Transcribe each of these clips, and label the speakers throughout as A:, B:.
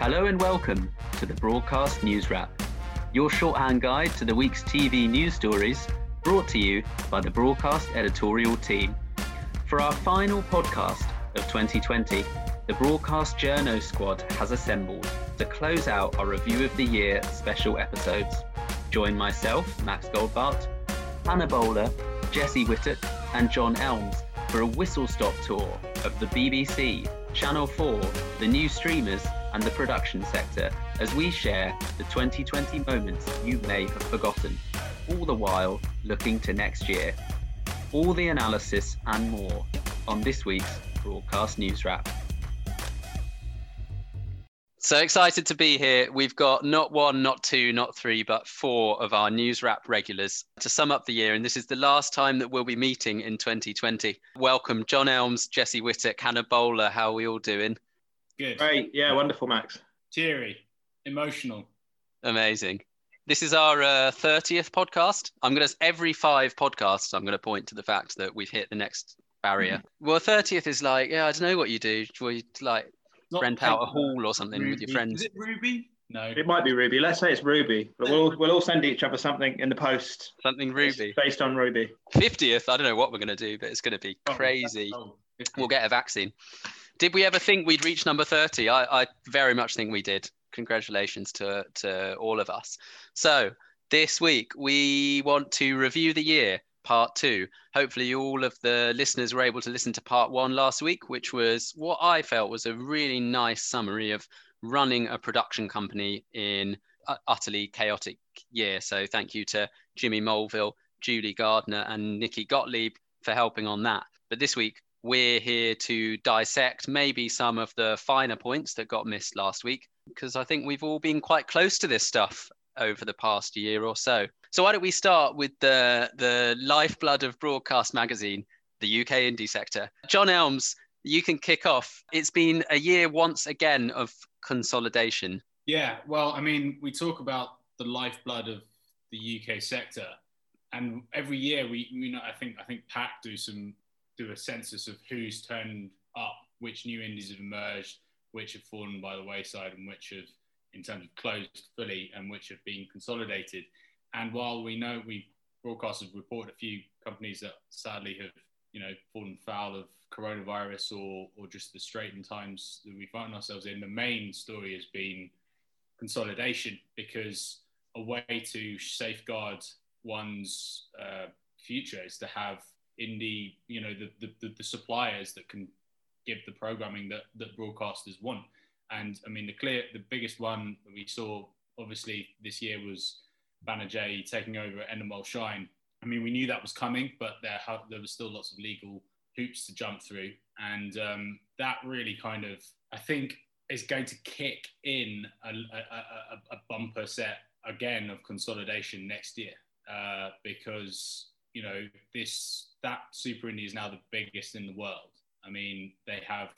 A: Hello and welcome to the Broadcast News Wrap, your shorthand guide to the week's TV news stories, brought to you by the Broadcast editorial team. For our final podcast of 2020, the Broadcast Journo squad has assembled to close out our Review of the Year special episodes. Join myself, Max Goldbart, Hannah Bowler, Jesse Whittock, and John Elms for a whistle stop tour of the BBC, Channel 4, the new streamers, and the production sector as we share the 2020 moments you may have forgotten, all the while looking to next year. All the analysis and more on this week's Broadcast News Wrap. So excited to be here. We've got not one, not two, not three, but four of our news wrap regulars to sum up the year. And this is the last time that we'll be meeting in 2020. Welcome, John Elms, Jesse Whittock, Hannah Bowler. How are we all doing?
B: Good.
C: Great. Yeah, wonderful, Max.
B: Teary, emotional.
A: Amazing. This is our uh, 30th podcast. I'm going to, every five podcasts, I'm going to point to the fact that we've hit the next barrier. well, 30th is like, yeah, I don't know what you do. We like
B: Not
A: rent out a hall or something with your friends.
B: Is it Ruby? No.
C: It might be Ruby. Let's say it's Ruby, but we'll we'll all send each other something in the post
A: Something Ruby.
C: based on Ruby.
A: 50th, I don't know what we're going to do, but it's going to be
B: Oh,
A: crazy.
B: oh,
A: We'll get a vaccine. Did we ever think we'd reach number 30? I, I very much think we did. Congratulations to, to all of us. So, this week we want to review the year, part two. Hopefully, all of the listeners were able to listen to part one last week, which was what I felt was a really nice summary of running a production company in utterly chaotic year. So, thank you to Jimmy Mulville, Julie Gardner, and Nikki Gottlieb for helping on that. But this week, we're here to dissect maybe some of the finer points that got missed last week, because I think we've all been quite close to this stuff over the past year or so. So why don't we start with the the lifeblood of broadcast magazine, the UK indie sector. John Elms, you can kick off. It's been a year once again of consolidation.
B: Yeah, well, I mean, we talk about the lifeblood of the UK sector, and every year we, you know, I think, I think Pact do some do a census of who's turned up, which new indies have emerged, which have fallen by the wayside, and which have, in terms of closed fully, and which have been consolidated. And while we know we broadcasters report a few companies that sadly have, you know, fallen foul of coronavirus or or just the straitened times that we find ourselves in, the main story has been consolidation because a way to safeguard one's uh, future is to have indie, you know, the, the, the, the suppliers that can give the programming that, that broadcasters want. And I mean, the clear, the biggest one that we saw obviously this year was Banijay taking over at Endemol Shine. I mean, we knew that was coming, but there, ha- there was still lots of legal hoops to jump through. And um, that really kind of, I think, is going to kick in a, a, a, a bumper set again of consolidation next year uh, because you know this that Super Indie is now the biggest in the world. I mean, they have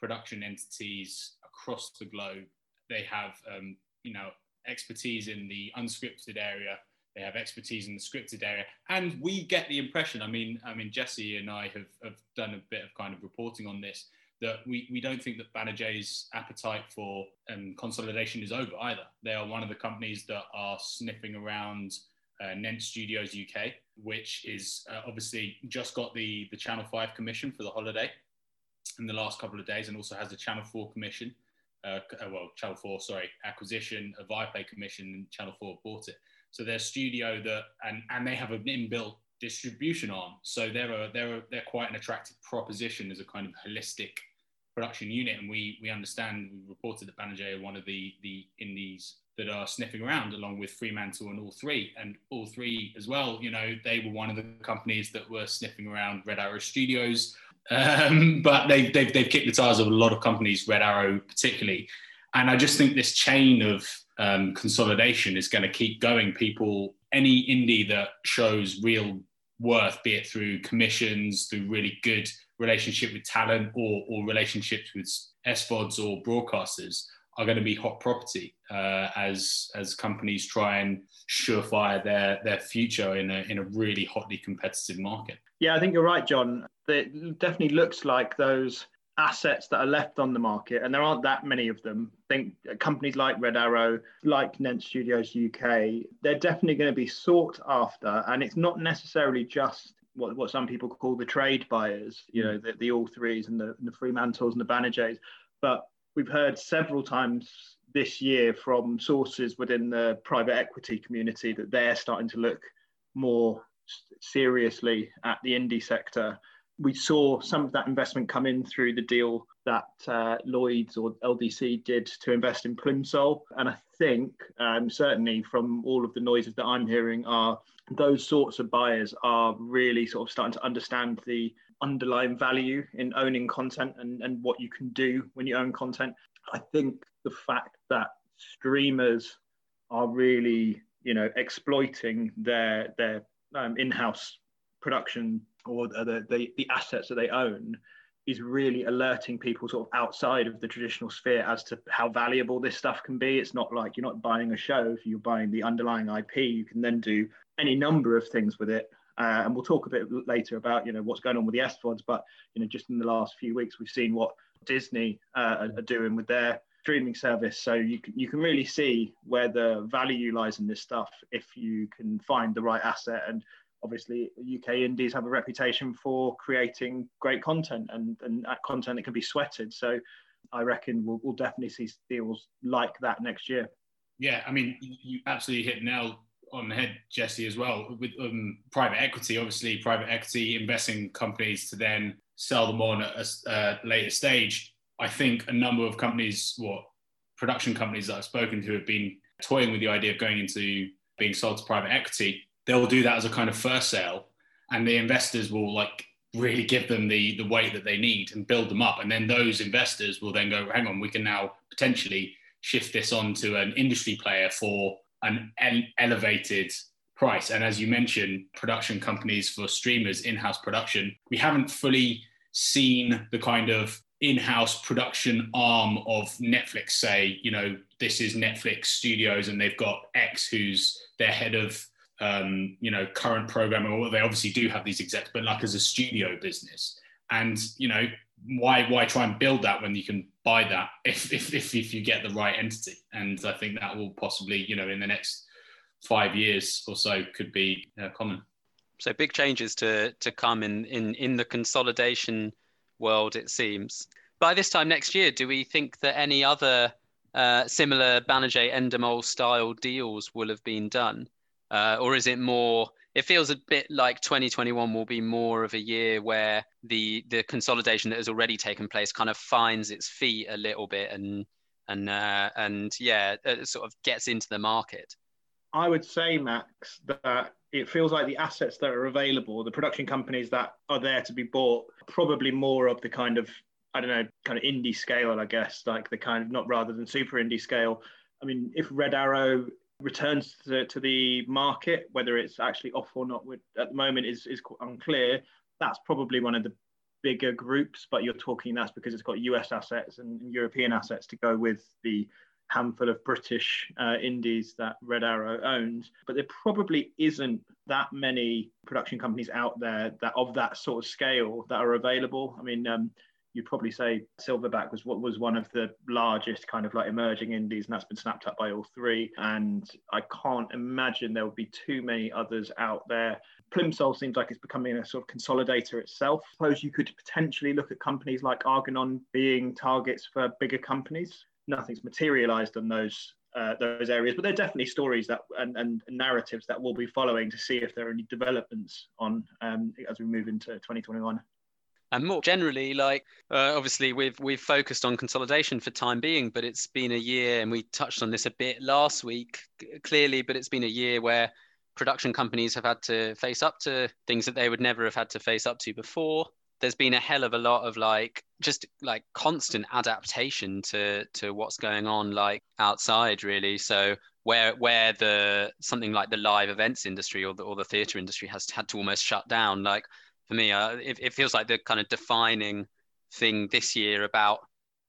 B: production entities across the globe. They have um, you know expertise in the unscripted area. They have expertise in the scripted area, and we get the impression. I mean, I mean, Jesse and I have, have done a bit of kind of reporting on this that we, we don't think that Banijay's appetite for um, consolidation is over either. They are one of the companies that are sniffing around uh, Nent Studios UK, which is uh, obviously just got the, the Channel 5 commission for the holiday in the last couple of days and also has the Channel 4 commission. Uh, uh, well, Channel 4, sorry, acquisition, a Viaplay commission, Channel 4 bought it. So their studio that, and, and they have an inbuilt distribution arm. So they're a, they're a, they're quite an attractive proposition as a kind of holistic production unit. And we we understand we reported that Banijay are one of the the indies that are sniffing around along with Fremantle and all three. And all three as well, you know, they were one of the companies that were sniffing around Red Arrow Studios. Um, but they've, they've, they've kicked the tires of a lot of companies, Red Arrow particularly. And I just think this chain of um, consolidation is going to keep going. People, any indie that shows real worth, be it through commissions, through really good relationship with talent or, or relationships with SVODs or broadcasters, are going to be hot property uh, as as companies try and surefire their their future in a in a really hotly competitive market.
C: Yeah, I think you're right, John. It definitely looks like those assets that are left on the market, and there aren't that many of them. I think companies like Red Arrow, like Nent Studios UK, they're definitely going to be sought after, and it's not necessarily just what, what some people call the trade buyers, you know, the, the all threes and the, and the Fremantles and the Banijays. But we've heard several times this year from sources within the private equity community that they're starting to look more seriously at the indie sector. We saw some of that investment come in through the deal that uh, Lloyd's or LDC did to invest in Plimsoll. And I think, um, certainly from all of the noises that I'm hearing, are those sorts of buyers are really sort of starting to understand the underlying value in owning content and, and what you can do when you own content. I think the fact that streamers are really, you know, exploiting their their um, in-house production or the, the the assets that they own is really alerting people sort of outside of the traditional sphere as to how valuable this stuff can be. It's not like you're not buying a show, if you're buying the underlying IP, you can then do any number of things with it. Uh, and we'll talk a bit later about you know what's going on with the SVODs, but you know just in the last few weeks we've seen what Disney uh, are doing with their streaming service. So you can you can really see where the value lies in this stuff if you can find the right asset. And obviously, UK indies have a reputation for creating great content and and content that can be sweated. So I reckon we'll, we'll definitely see deals like that next year.
B: Yeah, I mean, you absolutely hit nail on the head, Jesse, as well. With um, private equity, obviously, private equity investing companies to then sell them on at a, a later stage. I think a number of companies, what production companies that I've spoken to, have been toying with the idea of going into being sold to private equity. They'll do that as a kind of first sale, and the investors will like really give them the the weight that they need and build them up, and then those investors will then go, hang on, we can now potentially shift this on to an industry player for an elevated price. And as you mentioned, production companies for streamers, in house production, we haven't fully seen the kind of in-house production arm of Netflix say, you know, this is Netflix Studios and they've got X who's their head of um, you know, current programming, or they obviously do have these execs, but like as a studio business. And, you know, why why try and build that when you can buy that if, if, if, if you get the right entity? And i think that will possibly you know in the next five years or so could be uh, common.
A: So big changes to to come in in in the consolidation world it seems. By this time next year do we think that any other uh, similar Banijay Endemol style deals will have been done? Uh, or is it more it feels a bit like 2021 will be more of a year where the the consolidation that has already taken place kind of finds its feet a little bit and and uh, and yeah, it sort of gets into the market.
C: I would say, Max, that it feels like the assets that are available, the production companies that are there to be bought, probably more of the kind of I don't know, kind of indie scale, I guess, like the kind of not rather than super indie scale. I mean, if Red Arrow returns to, to the market, whether it's actually off or not at the moment is, is unclear. That's probably one of the bigger groups, but you're talking that's because it's got US assets and European assets to go with the handful of British uh, indies that Red Arrow owns. But there probably isn't that many production companies out there that of that sort of scale that are available. I mean, um, you'd probably say Silverback was what was one of the largest kind of like emerging indies, and that's been snapped up by all three. And I can't imagine there would be too many others out there. Plimsoll seems like it's becoming a sort of consolidator itself. I suppose you could potentially look at companies like Argonon being targets for bigger companies. Nothing's materialized on those uh, those areas, but there are definitely stories that and, and, narratives that we'll be following to see if there are any developments on um, as we move into 2021
A: and more generally like uh, obviously we've we've focused on consolidation for time being but it's been a year and we touched on this a bit last week clearly but it's been a year where production companies have had to face up to things that they would never have had to face up to before. There's been a hell of a lot of like just like constant adaptation to to what's going on like outside really. So where where the something like the live events industry or the or the theater industry has had to almost shut down like for me. Uh, it, it feels like the kind of defining thing this year about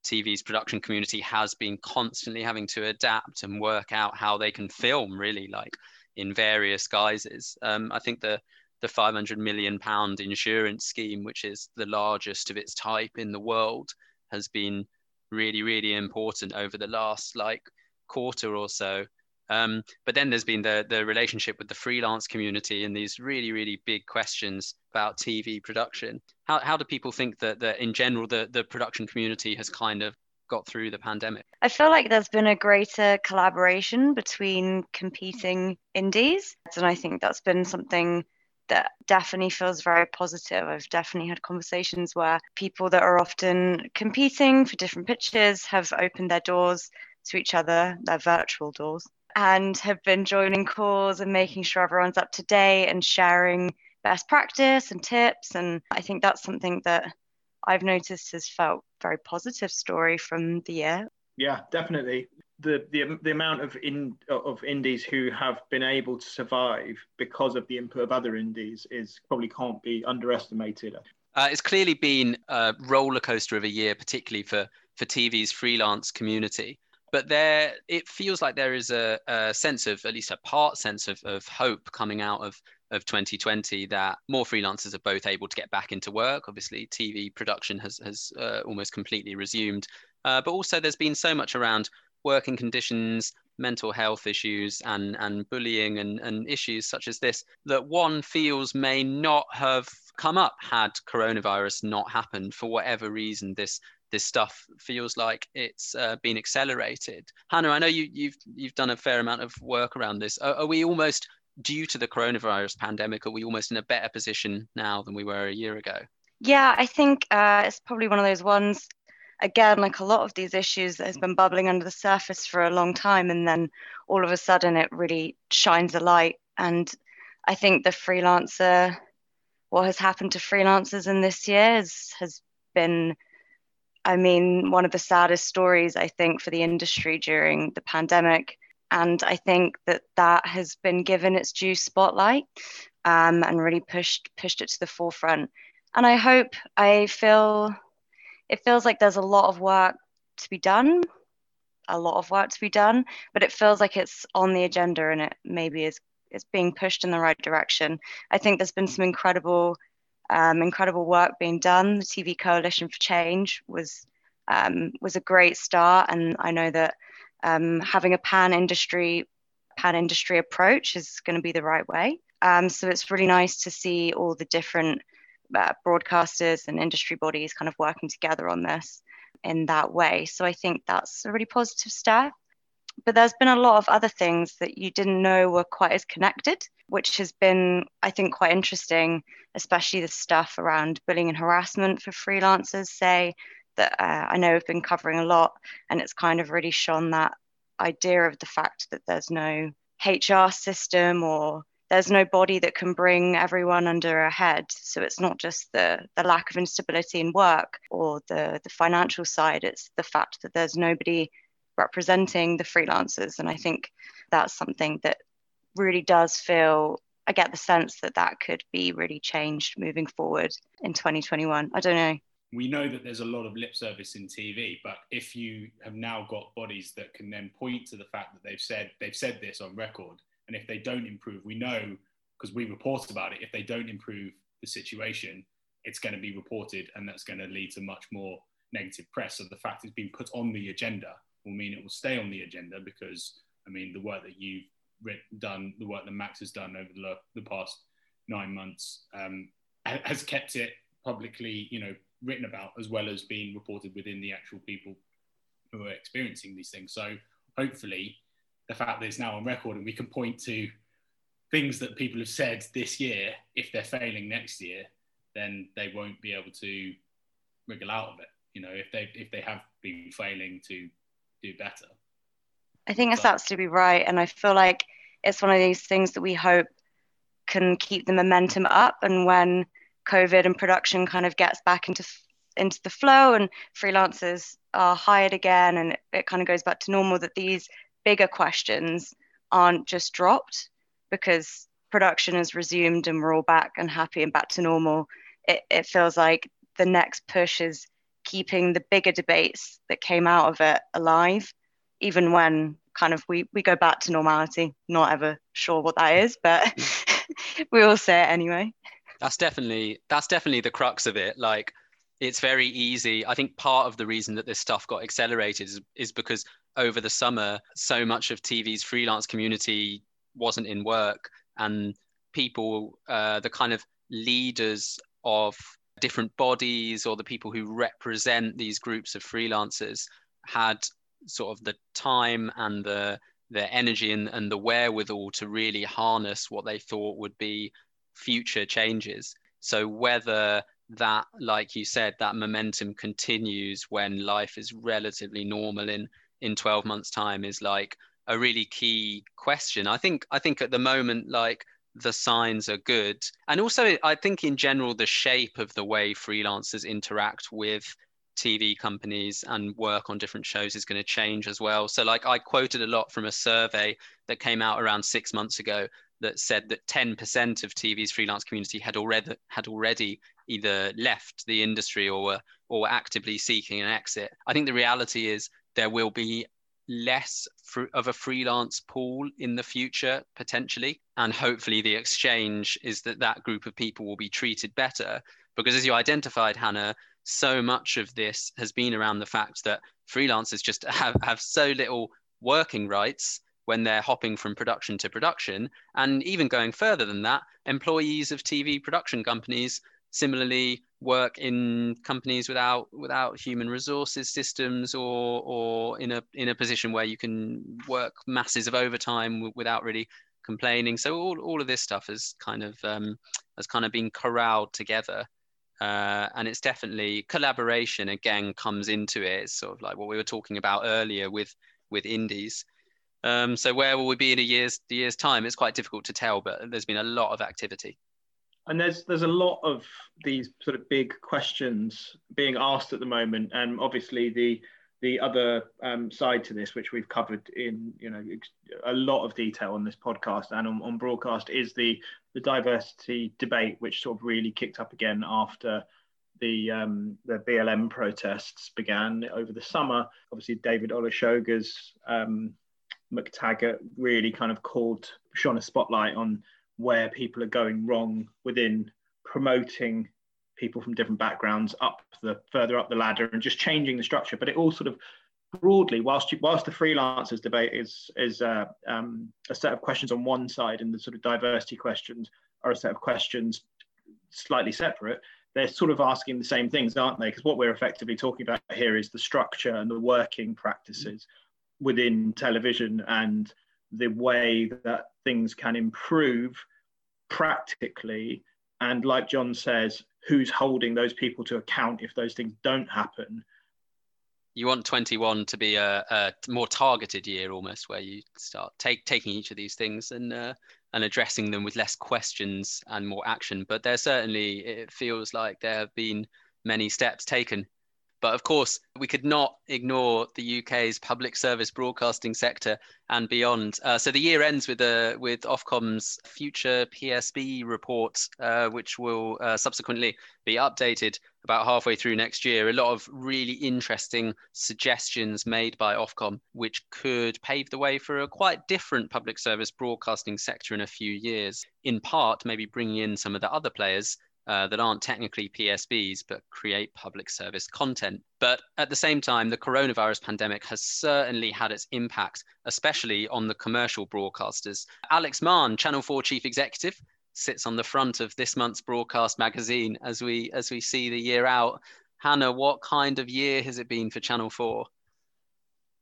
A: TV's production community has been constantly having to adapt and work out how they can film really like in various guises. Um, I think the the 500 million pound insurance scheme, which is the largest of its type in the world, has been really, really important over the last like quarter or so. Um, but then there's been the the relationship with the freelance community and these really, really big questions about TV production. How how do people think that that in general the the production community has kind of got through the pandemic?
D: I feel like there's been a greater collaboration between competing indies, and I think that's been something that definitely feels very positive. I've definitely had conversations where people that are often competing for different pitches have opened their doors to each other, their virtual doors, and have been joining calls and making sure everyone's up to date and sharing best practice and tips. And I think that's something that I've noticed has felt very positive story from the year.
C: Yeah, definitely the, the the amount of in of indies who have been able to survive because of the input of other indies is probably can't be underestimated.
A: Uh, it's clearly been a roller coaster of a year, particularly for for TV's freelance community. But there, it feels like there is a, a sense of, at least a part sense of, of hope coming out of of 2020 that more freelancers are both able to get back into work. Obviously, TV production has has uh, almost completely resumed, uh, but also there's been so much around working conditions, mental health issues, and, and bullying and, and issues such as this that one feels may not have come up had coronavirus not happened for whatever reason. This this stuff feels like it's uh, been accelerated. Hannah, I know you, you've you've done a fair amount of work around this. Are, are we almost due to the coronavirus pandemic? Are we almost in a better position now than we were a year ago?
D: Yeah, I think uh, it's probably one of those ones again, like a lot of these issues that has been bubbling under the surface for a long time, and then all of a sudden it really shines a light. And I think the freelancer, what has happened to freelancers in this year has, has been, I mean, one of the saddest stories, I think, for the industry during the pandemic. And I think that that has been given its due spotlight um, and really pushed pushed it to the forefront. And I hope, I feel it feels like there's a lot of work to be done, a lot of work to be done, but it feels like it's on the agenda and it maybe is it's being pushed in the right direction. I think there's been some incredible, um, incredible work being done. The TV Coalition for Change was um, was a great start, and I know that um, having a pan industry pan industry approach is going to be the right way. Um, so it's really nice to see all the different uh, broadcasters and industry bodies kind of working together on this in that way. So I think that's a really positive step. But there's been a lot of other things that you didn't know were quite as connected, which has been, I think, quite interesting, especially the stuff around bullying and harassment for freelancers, say, that uh, I know have been covering a lot. And it's kind of really shone that idea of the fact that there's no HR system or there's no body that can bring everyone under a head. So it's not just the, the lack of instability in work or the, the financial side, it's the fact that there's nobody representing the freelancers. And I think that's something that really does feel, I get the sense that that could be really changed moving forward in 2021. I don't know.
B: We know that there's a lot of lip service in TV, but if you have now got bodies that can then point to the fact that they've said they've said this on record, and if they don't improve, we know because we report about it, if they don't improve the situation, it's going to be reported and that's going to lead to much more negative press. So the fact it's been put on the agenda will mean it will stay on the agenda because, I mean, the work that you've done, the work that Max has done over the, the past nine months um, has kept it publicly, you know, written about as well as being reported within the actual people who are experiencing these things. So hopefully the fact that it's now on record and we can point to things that people have said this year, if they're failing next year, then they won't be able to wriggle out of it. You know, if they if they have been failing to do better.
D: I think that's absolutely right, and I feel like it's one of these things that we hope can keep the momentum up. And when COVID and production kind of gets back into into the flow and freelancers are hired again, and it, it kind of goes back to normal, that these bigger questions aren't just dropped because production has resumed and we're all back and happy and back to normal. It, it feels like the next push is keeping the bigger debates that came out of it alive, even when kind of we, we go back to normality. Not ever sure what that is, but we all say it anyway.
A: That's definitely that's definitely the crux of it. Like it's very easy. I think part of the reason that this stuff got accelerated is, is because over the summer, so much of TV's freelance community wasn't in work, and people, uh, the kind of leaders of different bodies or the people who represent these groups of freelancers had sort of the time and the the energy and, and the wherewithal to really harness what they thought would be future changes. So whether that, like you said, that momentum continues when life is relatively normal in in 12 months time is like a really key question. I think I think at the moment like the signs are good. And also I think in general the shape of the way freelancers interact with TV companies and work on different shows is going to change as well. So like I quoted a lot from a survey that came out around 6 months ago that said that 10% of TV's freelance community had already had already either left the industry or were or were actively seeking an exit. I think the reality is there will be less fr- of a freelance pool in the future potentially and hopefully the exchange is that that group of people will be treated better because as you identified hannah so much of this has been around the fact that freelancers just have, have so little working rights when they're hopping from production to production. And even going further than that, employees of TV production companies similarly work in companies without without human resources systems or or in a in a position where you can work masses of overtime without really complaining so all, all of this stuff has kind of um, has kind of been corralled together uh, and it's definitely collaboration again comes into it it's sort of like what we were talking about earlier with with indies um, so where will we be in a year's year's time? It's quite difficult to tell, but there's been a lot of activity.
C: And there's there's a lot of these sort of big questions being asked at the moment, and obviously the the other um, side to this, which we've covered in you know a lot of detail on this podcast and on, on broadcast, is the the diversity debate, which sort of really kicked up again after the um, the BLM protests began over the summer. Obviously, David Olusoga's um, MacTaggart really kind of called, shone a spotlight on where people are going wrong within promoting people from different backgrounds up the further up the ladder and just changing the structure. But it all sort of broadly, whilst you, whilst the freelancers debate is is uh, um, a set of questions on one side, and the sort of diversity questions are a set of questions slightly separate. They're sort of asking the same things, aren't they? Because what we're effectively talking about here is the structure and the working practices within television and the way that things can improve practically and like john says who's holding those people to account if those things don't happen?
A: You want 21 to be a, a more targeted year almost where you start take, taking each of these things and uh, and addressing them with less questions and more action. But there certainly it feels like there have been many steps taken but of course, we could not ignore the UK's public service broadcasting sector and beyond. Uh, so the year ends with uh, with Ofcom's future PSB report, uh, which will uh, subsequently be updated about halfway through next year. A lot of really interesting suggestions made by Ofcom, which could pave the way for a quite different public service broadcasting sector in a few years. In part, maybe bringing in some of the other players uh, that aren't technically PSBs but create public service content. But at the same time, the coronavirus pandemic has certainly had its impact, especially on the commercial broadcasters. Alex Mahon, Channel 4 chief executive, sits on the front of this month's broadcast magazine as we as we see the year out. Hannah, what kind of year has it been for Channel 4?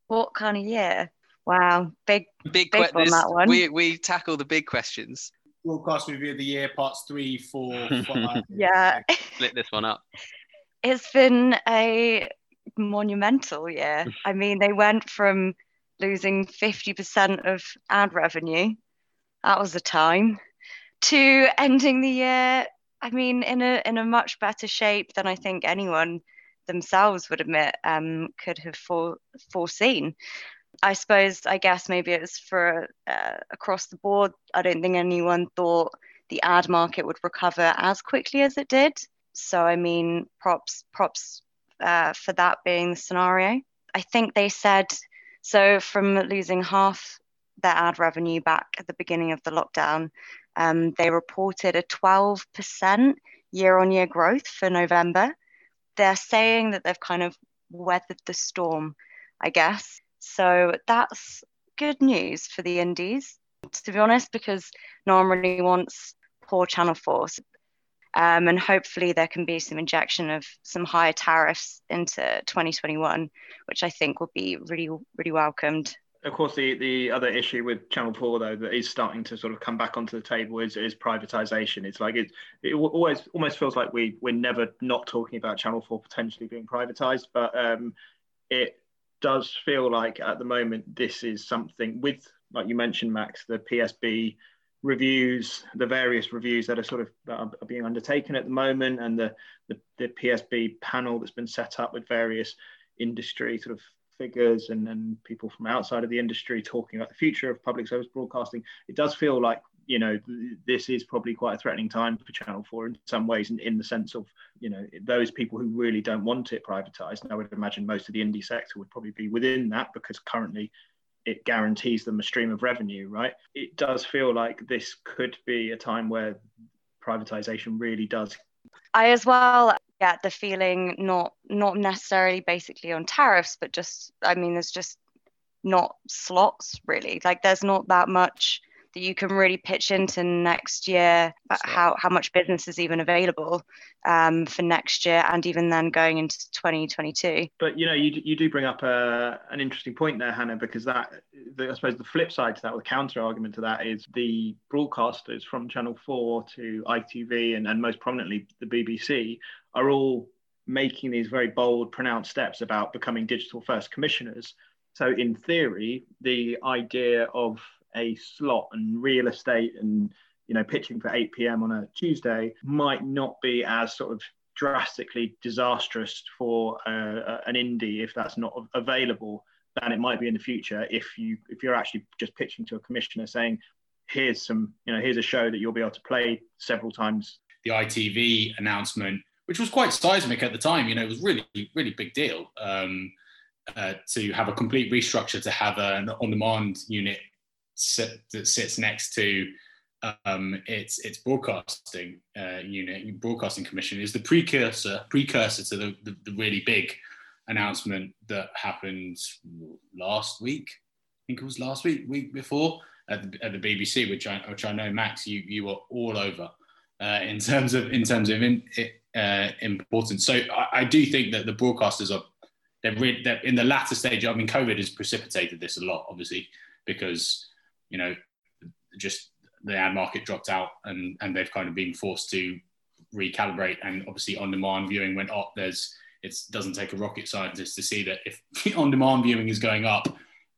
D: What kind of year? Wow, big,
A: big, big que- that one. We we tackle the big questions
B: broadcast review of the year, parts three, four, five.
D: yeah.
A: Split this one up.
D: It's been a monumental year. I mean, they went from losing 50% of ad revenue, that was the time, to ending the year, I mean, in a in a much better shape than I think anyone themselves would admit um, could have for, foreseen. I suppose, I guess maybe it was for uh, across the board. I don't think anyone thought the ad market would recover as quickly as it did. So, I mean, props, props uh, for that being the scenario. I think they said so from losing half their ad revenue back at the beginning of the lockdown Um, they reported a 12% year on year growth for November. They're saying that they've kind of weathered the storm, I guess. So that's good news for the indies, to be honest, because no one really wants poor Channel 4. Um, and hopefully there can be some injection of some higher tariffs into 2021, which I think will be really, really welcomed.
C: Of course, the, the other issue with Channel 4, though, that is starting to sort of come back onto the table is, is privatization. It's like it, it always almost feels like we, we're never not talking about Channel 4 potentially being privatized, but um, it does feel like at the moment this is something with, like you mentioned, Max, the PSB reviews, the various reviews that are sort of are being undertaken at the moment, and the, the, the PSB panel that's been set up with various industry sort of figures and, and people from outside of the industry talking about the future of public service broadcasting. It does feel like you know this is probably quite a threatening time for Channel Four in some ways, in, in the sense of you know those people who really don't want it privatized. And I would imagine most of the indie sector would probably be within that because currently it guarantees them a stream of revenue, right? It does feel like this could be a time where privatization really does.
D: I as well get the feeling not not necessarily basically on tariffs, but just I mean, there's just not slots really. Like there's not that much that you can really pitch into next year how, how much business is even available um, for next year and even then going into 2022
C: but you know you, you do bring up a, uh, an interesting point there hannah because that the, i suppose the flip side to that or the counter argument to that is the broadcasters from channel 4 to itv and, and most prominently the bbc are all making these very bold pronounced steps about becoming digital first commissioners. So in theory the idea of a slot and real estate and you know pitching for 8 p.m. on a Tuesday might not be as sort of drastically disastrous for uh, an indie if that's not available than it might be in the future if you if you're actually just pitching to a commissioner saying here's some you know here's a show that you'll be able to play several times
B: the itv announcement which was quite seismic at the time you know it was really really big deal um, uh, to have a complete restructure to have an on-demand unit sit, that sits next to um, its its broadcasting uh, unit, broadcasting commission, is the precursor precursor to the, the, the, really big announcement that happened last week. I think it was last week, week before at the, at the BBC, which I which I know Max, you you were all over uh, in terms of in terms of in, uh, importance. So I, I, do think that the broadcasters are they're, re- they're in the latter stage. I mean, COVID has precipitated this a lot, obviously, because you know, just the ad market dropped out and, and they've kind of been forced to recalibrate. And obviously, on demand viewing went up. There's it doesn't take a rocket scientist to see that if on demand viewing is going up,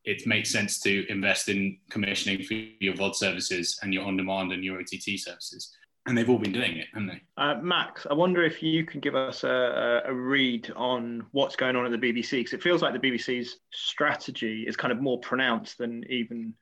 B: it makes sense to invest in commissioning for your VOD services and your on demand and your OTT services. And they've all been doing it, haven't they?
C: Uh, Max, I wonder if you can give us a, a read on what's going on at the BBC, because it feels like the BBC's strategy is kind of more pronounced than even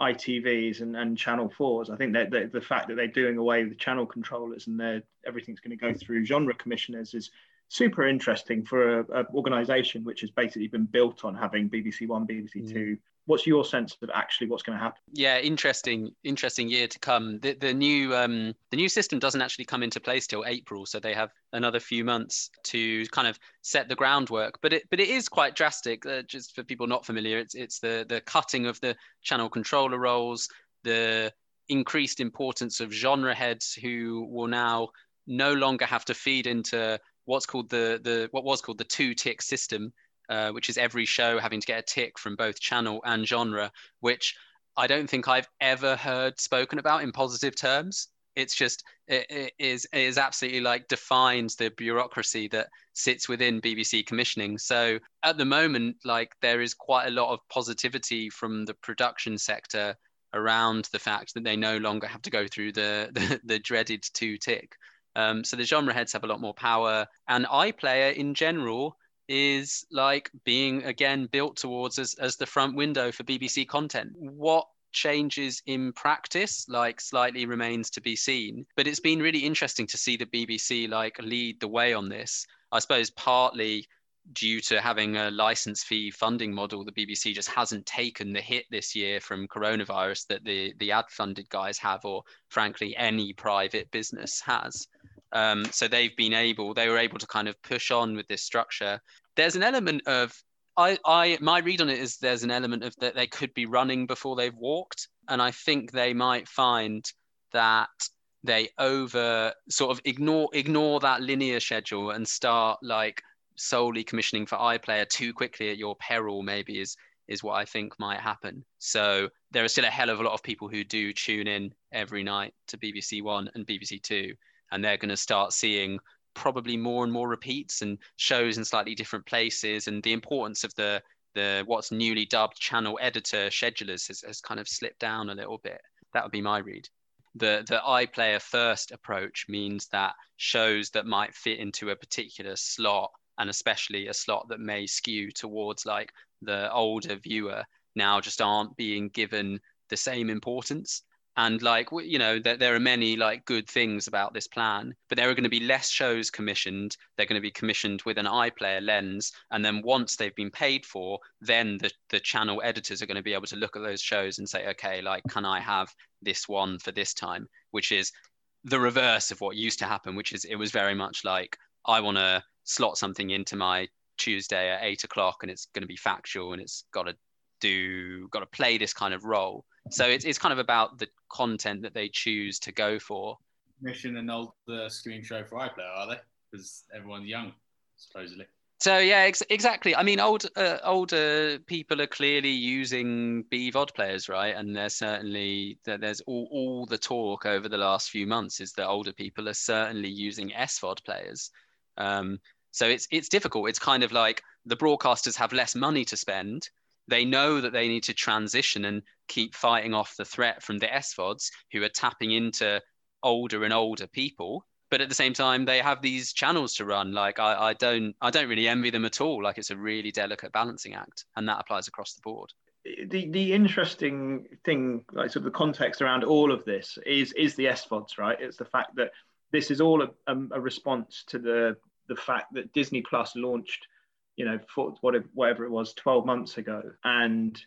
C: ITVs and, and Channel 4s. I think that, that the fact that they're doing away with the channel controllers and they're, everything's going to go through genre commissioners is super interesting for an organisation which has basically been built on having BBC One, BBC Two, mm what's your sense of actually what's going to happen?
A: Yeah, interesting, interesting year to come. The, the new um, the new system doesn't actually come into place till April, so they have another few months to kind of set the groundwork. But it but it is quite drastic. Uh, just for people not familiar, it's it's the the cutting of the channel controller roles, the increased importance of genre heads who will now no longer have to feed into what's called the the what was called the two tick system uh, which is every show having to get a tick from both channel and genre, which I don't think I've ever heard spoken about in positive terms. It's just it, it is it is absolutely like defines the bureaucracy that sits within BBC commissioning. So at the moment, like there is quite a lot of positivity from the production sector around the fact that they no longer have to go through the the, the dreaded two tick. Um, so the genre heads have a lot more power, and iPlayer in general is like being again built towards as, as the front window for BBC content. What changes in practice like slightly remains to be seen but it's been really interesting to see the bbc like lead the way on this i suppose partly due to having a license fee funding model, the BBC just hasn't taken the hit this year from coronavirus that the the ad funded guys have, or frankly any private business has. Um, so they've been able, they were able to kind of push on with this structure. There's an element of I, I my read on it is there's an element of that they could be running before they've walked, and I think they might find that they over sort of ignore ignore that linear schedule and start like solely commissioning for iPlayer too quickly at your peril maybe is is what I think might happen. So there are still a hell of a lot of people who do tune in every night to BBC One and BBC Two, and they're going to start seeing probably more and more repeats and shows in slightly different places, and the importance of the the what's newly dubbed channel editor schedulers has, has kind of slipped down a little bit. That would be my read. The the iPlayer first approach means that shows that might fit into a particular slot and especially a slot that may skew towards like the older viewer now just aren't being given the same importance and like you know there, there are many like good things about this plan but there are going to be less shows commissioned they're going to be commissioned with an iplayer lens and then once they've been paid for then the, the channel editors are going to be able to look at those shows and say okay like can i have this one for this time? Which is the reverse of what used to happen which is it was very much like i want to slot something into my tuesday at eight o'clock and it's going to be factual and it's got to do got to play this kind of role so it's, it's kind of about the content that they choose to go for.
B: Mission an older screen show for iPlayer, are they? Because everyone's young, supposedly.
A: So yeah, ex- exactly. I mean, old uh, older people are clearly using BVOD players, right? And there's certainly there's all, all the talk over the last few months is that older people are certainly using SVOD players. Um, so it's it's difficult. It's kind of like the broadcasters have less money to spend, they know that they need to transition and keep fighting off the threat from the SVODs who are tapping into older and older people. But at the same time, they have these channels to run. Like I, I don't, I don't really envy them at all. Like it's a really delicate balancing act, and that applies across the board.
C: The the interesting thing, like sort of the context around all of this, is is the SVODs, right? It's the fact that this is all a, a, a response to the the fact that Disney Plus launched you know, for whatever it was 12 months ago. And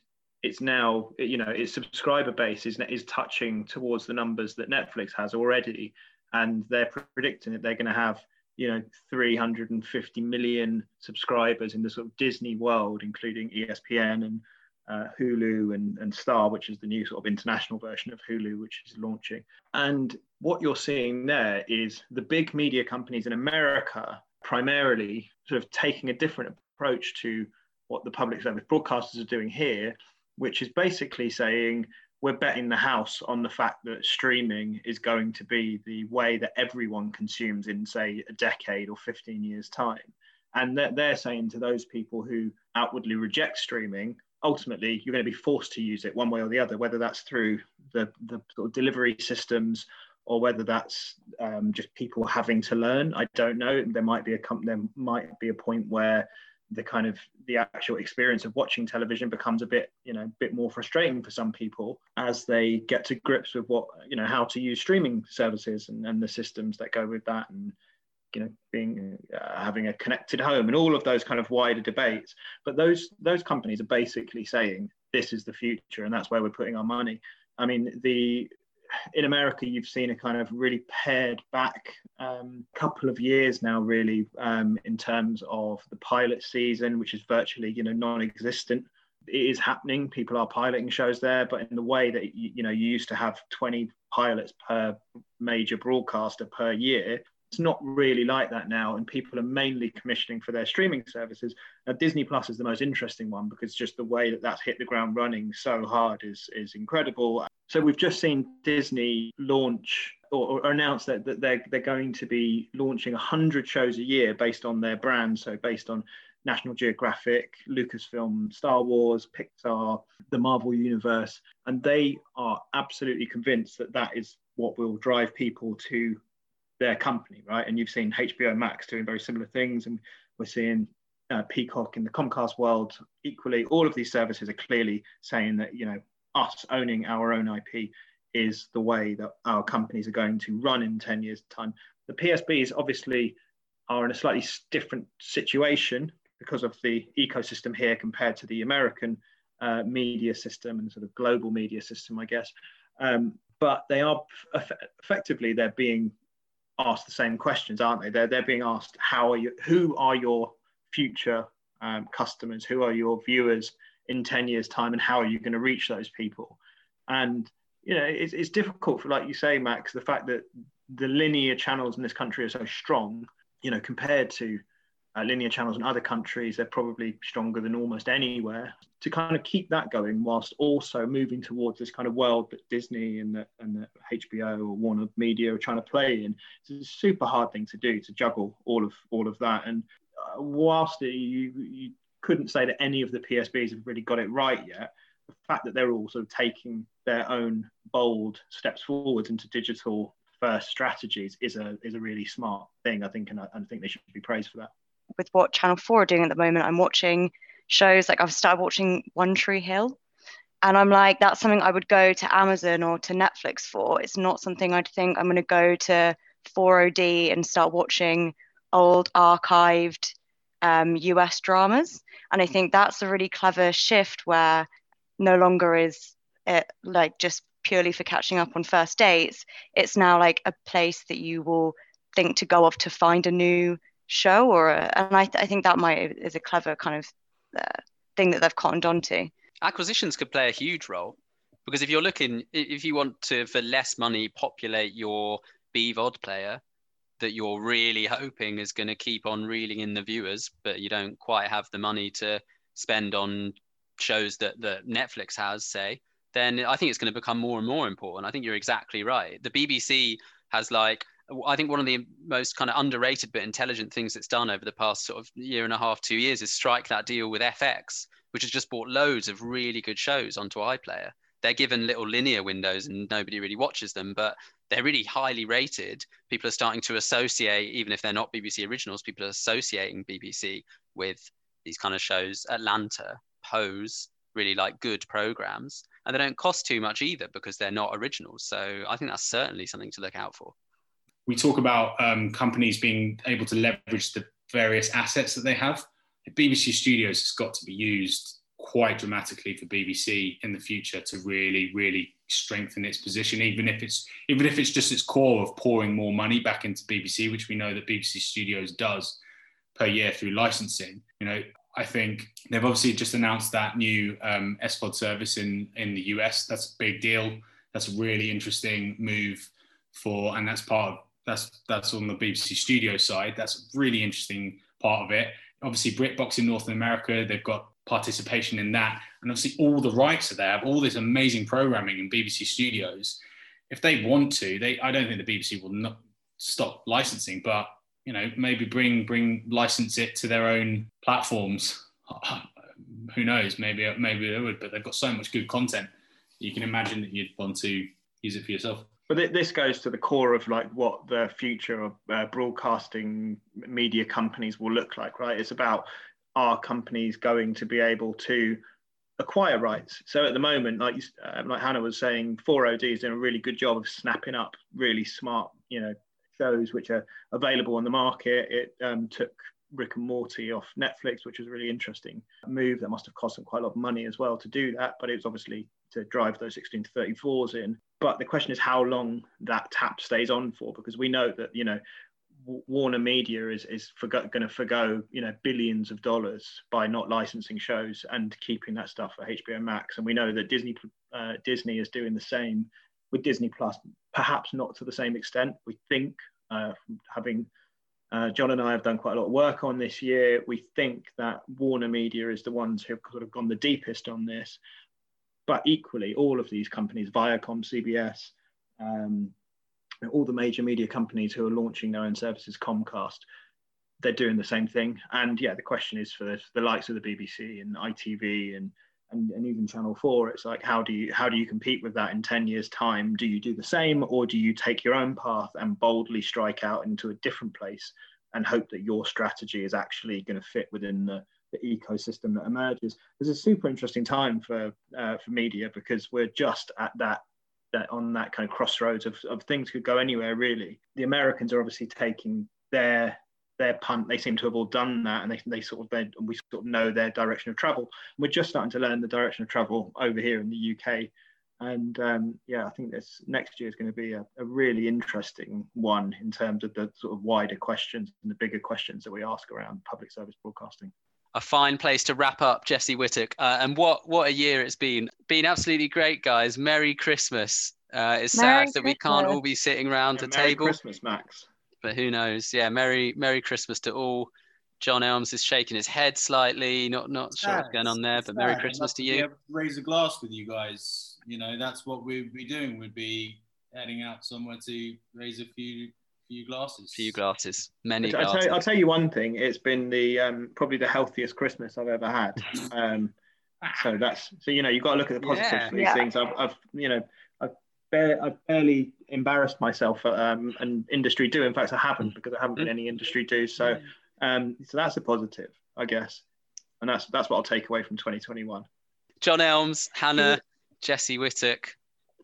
C: it's now, you know, its subscriber base is, is touching towards the numbers that Netflix has already. And they're predicting that they're going to have, you know, 350 million subscribers in the sort of Disney world, including ESPN and uh, Hulu and, and Star, which is the new sort of international version of Hulu, which is launching. And what you're seeing there is the big media companies in America primarily sort of taking a different approach to what the public service broadcasters are doing here, which is basically saying we're betting the house on the fact that streaming is going to be the way that everyone consumes in, say, a decade or 15 years' time. And that they're saying to those people who outwardly reject streaming, ultimately you're going to be forced to use it one way or the other, whether that's through the, the sort of delivery systems or whether that's um, just people having to learn. I don't know. There might be a there might be a point where the kind of the actual experience of watching television becomes a bit you know a bit more frustrating for some people as they get to grips with what you know how to use streaming services and, and the systems that go with that and you know being uh, having a connected home and all of those kind of wider debates but those those companies are basically saying this is the future and that's where we're putting our money i mean the in America, you've seen a kind of really pared back um, couple of years now, really, um, in terms of the pilot season, which is virtually, you know, non-existent. It is happening. People are piloting shows there, but in the way that you, you know you used to have 20 pilots per major broadcaster per year, it's not really like that now, and people are mainly commissioning for their streaming services. Now, Disney Plus is the most interesting one because just the way that that's hit the ground running so hard is is incredible. So we've just seen Disney launch or, or announce that, that they're, they're going to be launching 100 shows a year based on their brand. So based on National Geographic, Lucasfilm, Star Wars, Pixar, the Marvel Universe. And they are absolutely convinced that that is what will drive people to their company, right? And you've seen HBO Max doing very similar things. And we're seeing uh, Peacock in the Comcast world equally. All of these services are clearly saying that, you know, us owning our own IP is the way that our companies are going to run in 10 years' time. The PSBs obviously are in a slightly different situation because of the ecosystem here compared to the American uh, media system and sort of global media system, I guess. Um, but they are effectively they're being asked the same questions, aren't they? They're they're being asked how are you, who are your future um, customers, who are your viewers in ten years' time, and how are you going to reach those people? And you know, it's, it's difficult for, like you say, Max, the fact that the linear channels in this country are so strong, you know, compared to uh, linear channels in other countries, they're probably stronger than almost anywhere. To kind of keep that going whilst also moving towards this kind of world that Disney and the, and the HBO or Warner Media are trying to play in, it's a super hard thing to do to juggle all of all of that. And uh, whilst it, you you couldn't say that any of the PSBs have really got it right yet, the fact that they're all sort of taking their own bold steps forwards into digital first strategies is a is a really smart thing, I think, and I, I think they should be praised for that
D: with what Channel 4 are doing at the moment, I'm watching shows like I've started watching One Tree Hill. And I'm like, that's something I would go to Amazon or to Netflix for. It's not something I'd think I'm going to go to 4OD and start watching old archived um, US dramas. And I think that's a really clever shift where no longer is it like just purely for catching up on first dates. It's now like a place that you will think to go off to find a new show or a, and I, th- I think that might is a clever kind of uh, thing that they've cottoned onto
A: acquisitions could play a huge role because if you're looking if you want to for less money populate your BVOD player that you're really hoping is going to keep on reeling in the viewers but you don't quite have the money to spend on shows that that Netflix has say then I think it's going to become more and more important. I think you're exactly right. The BBC has like I think one of the most kind of underrated but intelligent things it's done over the past sort of year and a half, two years is strike that deal with FX, which has just brought loads of really good shows onto iPlayer. They're given little linear windows and nobody really watches them, but they're really highly rated. People are starting to associate, even if they're not BBC originals, people are associating BBC with these kind of shows. Atlanta, Pose, really like good programs. And they don't cost too much either because they're not originals. So I think that's certainly something to look out for
B: we talk about um, companies being able to leverage the various assets that they have. BBC Studios has got to be used quite dramatically for BBC in the future to really, really strengthen its position, even if it's even if it's just its core of pouring more money back into BBC, which we know that BBC Studios does per year through licensing. You know, I think they've obviously just announced that new um, SVOD service in in the US. That's a big deal. That's a really interesting move for, and that's part of that's that's on the BBC Studio side. That's a really interesting part of it. Obviously, BritBox in North America, they've got participation in that, and obviously all the rights are there. All this amazing programming in BBC Studios. If they want to, they I don't think the BBC will not stop licensing, but you know maybe bring bring license it to their own platforms. Who knows? Maybe maybe they would, but they've got so much good content. You can imagine that you'd want to use it for yourself
C: but this goes to the core of like what the future of uh, broadcasting media companies will look like right it's about are companies going to be able to acquire rights so at the moment like uh, like hannah was saying 4od is doing a really good job of snapping up really smart you know shows which are available on the market it um, took Rick and Morty off Netflix, which was a really interesting move. That must have cost them quite a lot of money as well to do that, but it was obviously to drive those 16 to 34s in. But the question is how long that tap stays on for, because we know that, you know, Warner Media is is going to forgo you know billions of dollars by not licensing shows and keeping that stuff for HBO Max, and we know that Disney uh, Disney is doing the same with Disney Plus, perhaps not to the same extent. We think uh, having uh, John and I have done quite a lot of work on this year. We think that Warner Media is the ones who have sort of gone the deepest on this, but equally, all of these companies, Viacom, CBS, um, all the major media companies who are launching their own services, Comcast, they're doing the same thing. And yeah, the question is for the, likes of the BBC and ITV and, and and even Channel Four, it's like how do you how do you compete with that in ten years' time? Do you do the same, or do you take your own path and boldly strike out into a different place and hope that your strategy is actually going to fit within the the ecosystem that emerges. It's a super interesting time for uh, for media because we're just at that that on that kind of crossroads of, of things could go anywhere really. The Americans are obviously taking their their punt. They seem to have all done that, and they, they sort of they, we sort of know their direction of travel. We're just starting to learn the direction of travel over here in the UK, and um, yeah, I think this next year is going to be a, a, really interesting one in terms of the sort of wider questions and the bigger questions that we ask around public service broadcasting.
A: A fine place to wrap up, Jesse Whittock. Uh, and what what a year it's been! Been absolutely great, guys. Merry Christmas. Uh, it's Merry sad Christmas. that we can't all be sitting around yeah,
C: the
A: Merry table.
C: Christmas, Max.
A: But who knows? Yeah, Merry Merry Christmas to all. John Elms is shaking his head slightly, not not sure what's going on there, but Merry Christmas to you. To
B: raise a glass with you guys. You know, that's what we'd be doing. We'd be heading out somewhere to raise a few few glasses.
A: Few glasses, many.
C: I'll,
A: glasses.
C: Tell, you, I'll tell you one thing. It's been the um, probably the healthiest Christmas I've ever had. Um, so that's so you know you've got to look at the positives yeah. for these yeah. things. I've, I've you know I've barely embarrassed myself um, and industry do. In fact, I haven't because I haven't been any industry do. So, um, so that's a positive, I guess, and that's that's what I'll take away from 2021.
A: John Elms, Hannah, Jesse Whittock,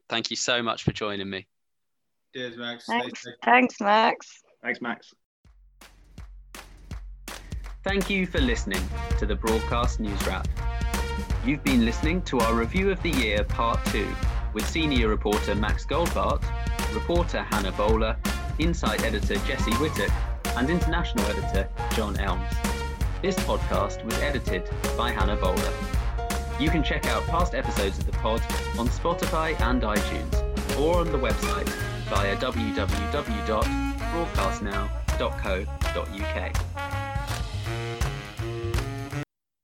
A: thank you so much for joining me.
B: Cheers, Max.
D: Thanks, Thanks Max.
C: Thanks, Max.
A: Thank you for listening to the Broadcast News Wrap. You've been listening to our Review of the Year Part 2 with senior reporter Max Goldbart, reporter Hannah Bowler, insight editor Jesse Whittock, and international editor John Elms. This podcast was edited by Hannah Bowler. You can check out past episodes of the pod on Spotify and iTunes, or on the website via www.broadcastnow.co.uk.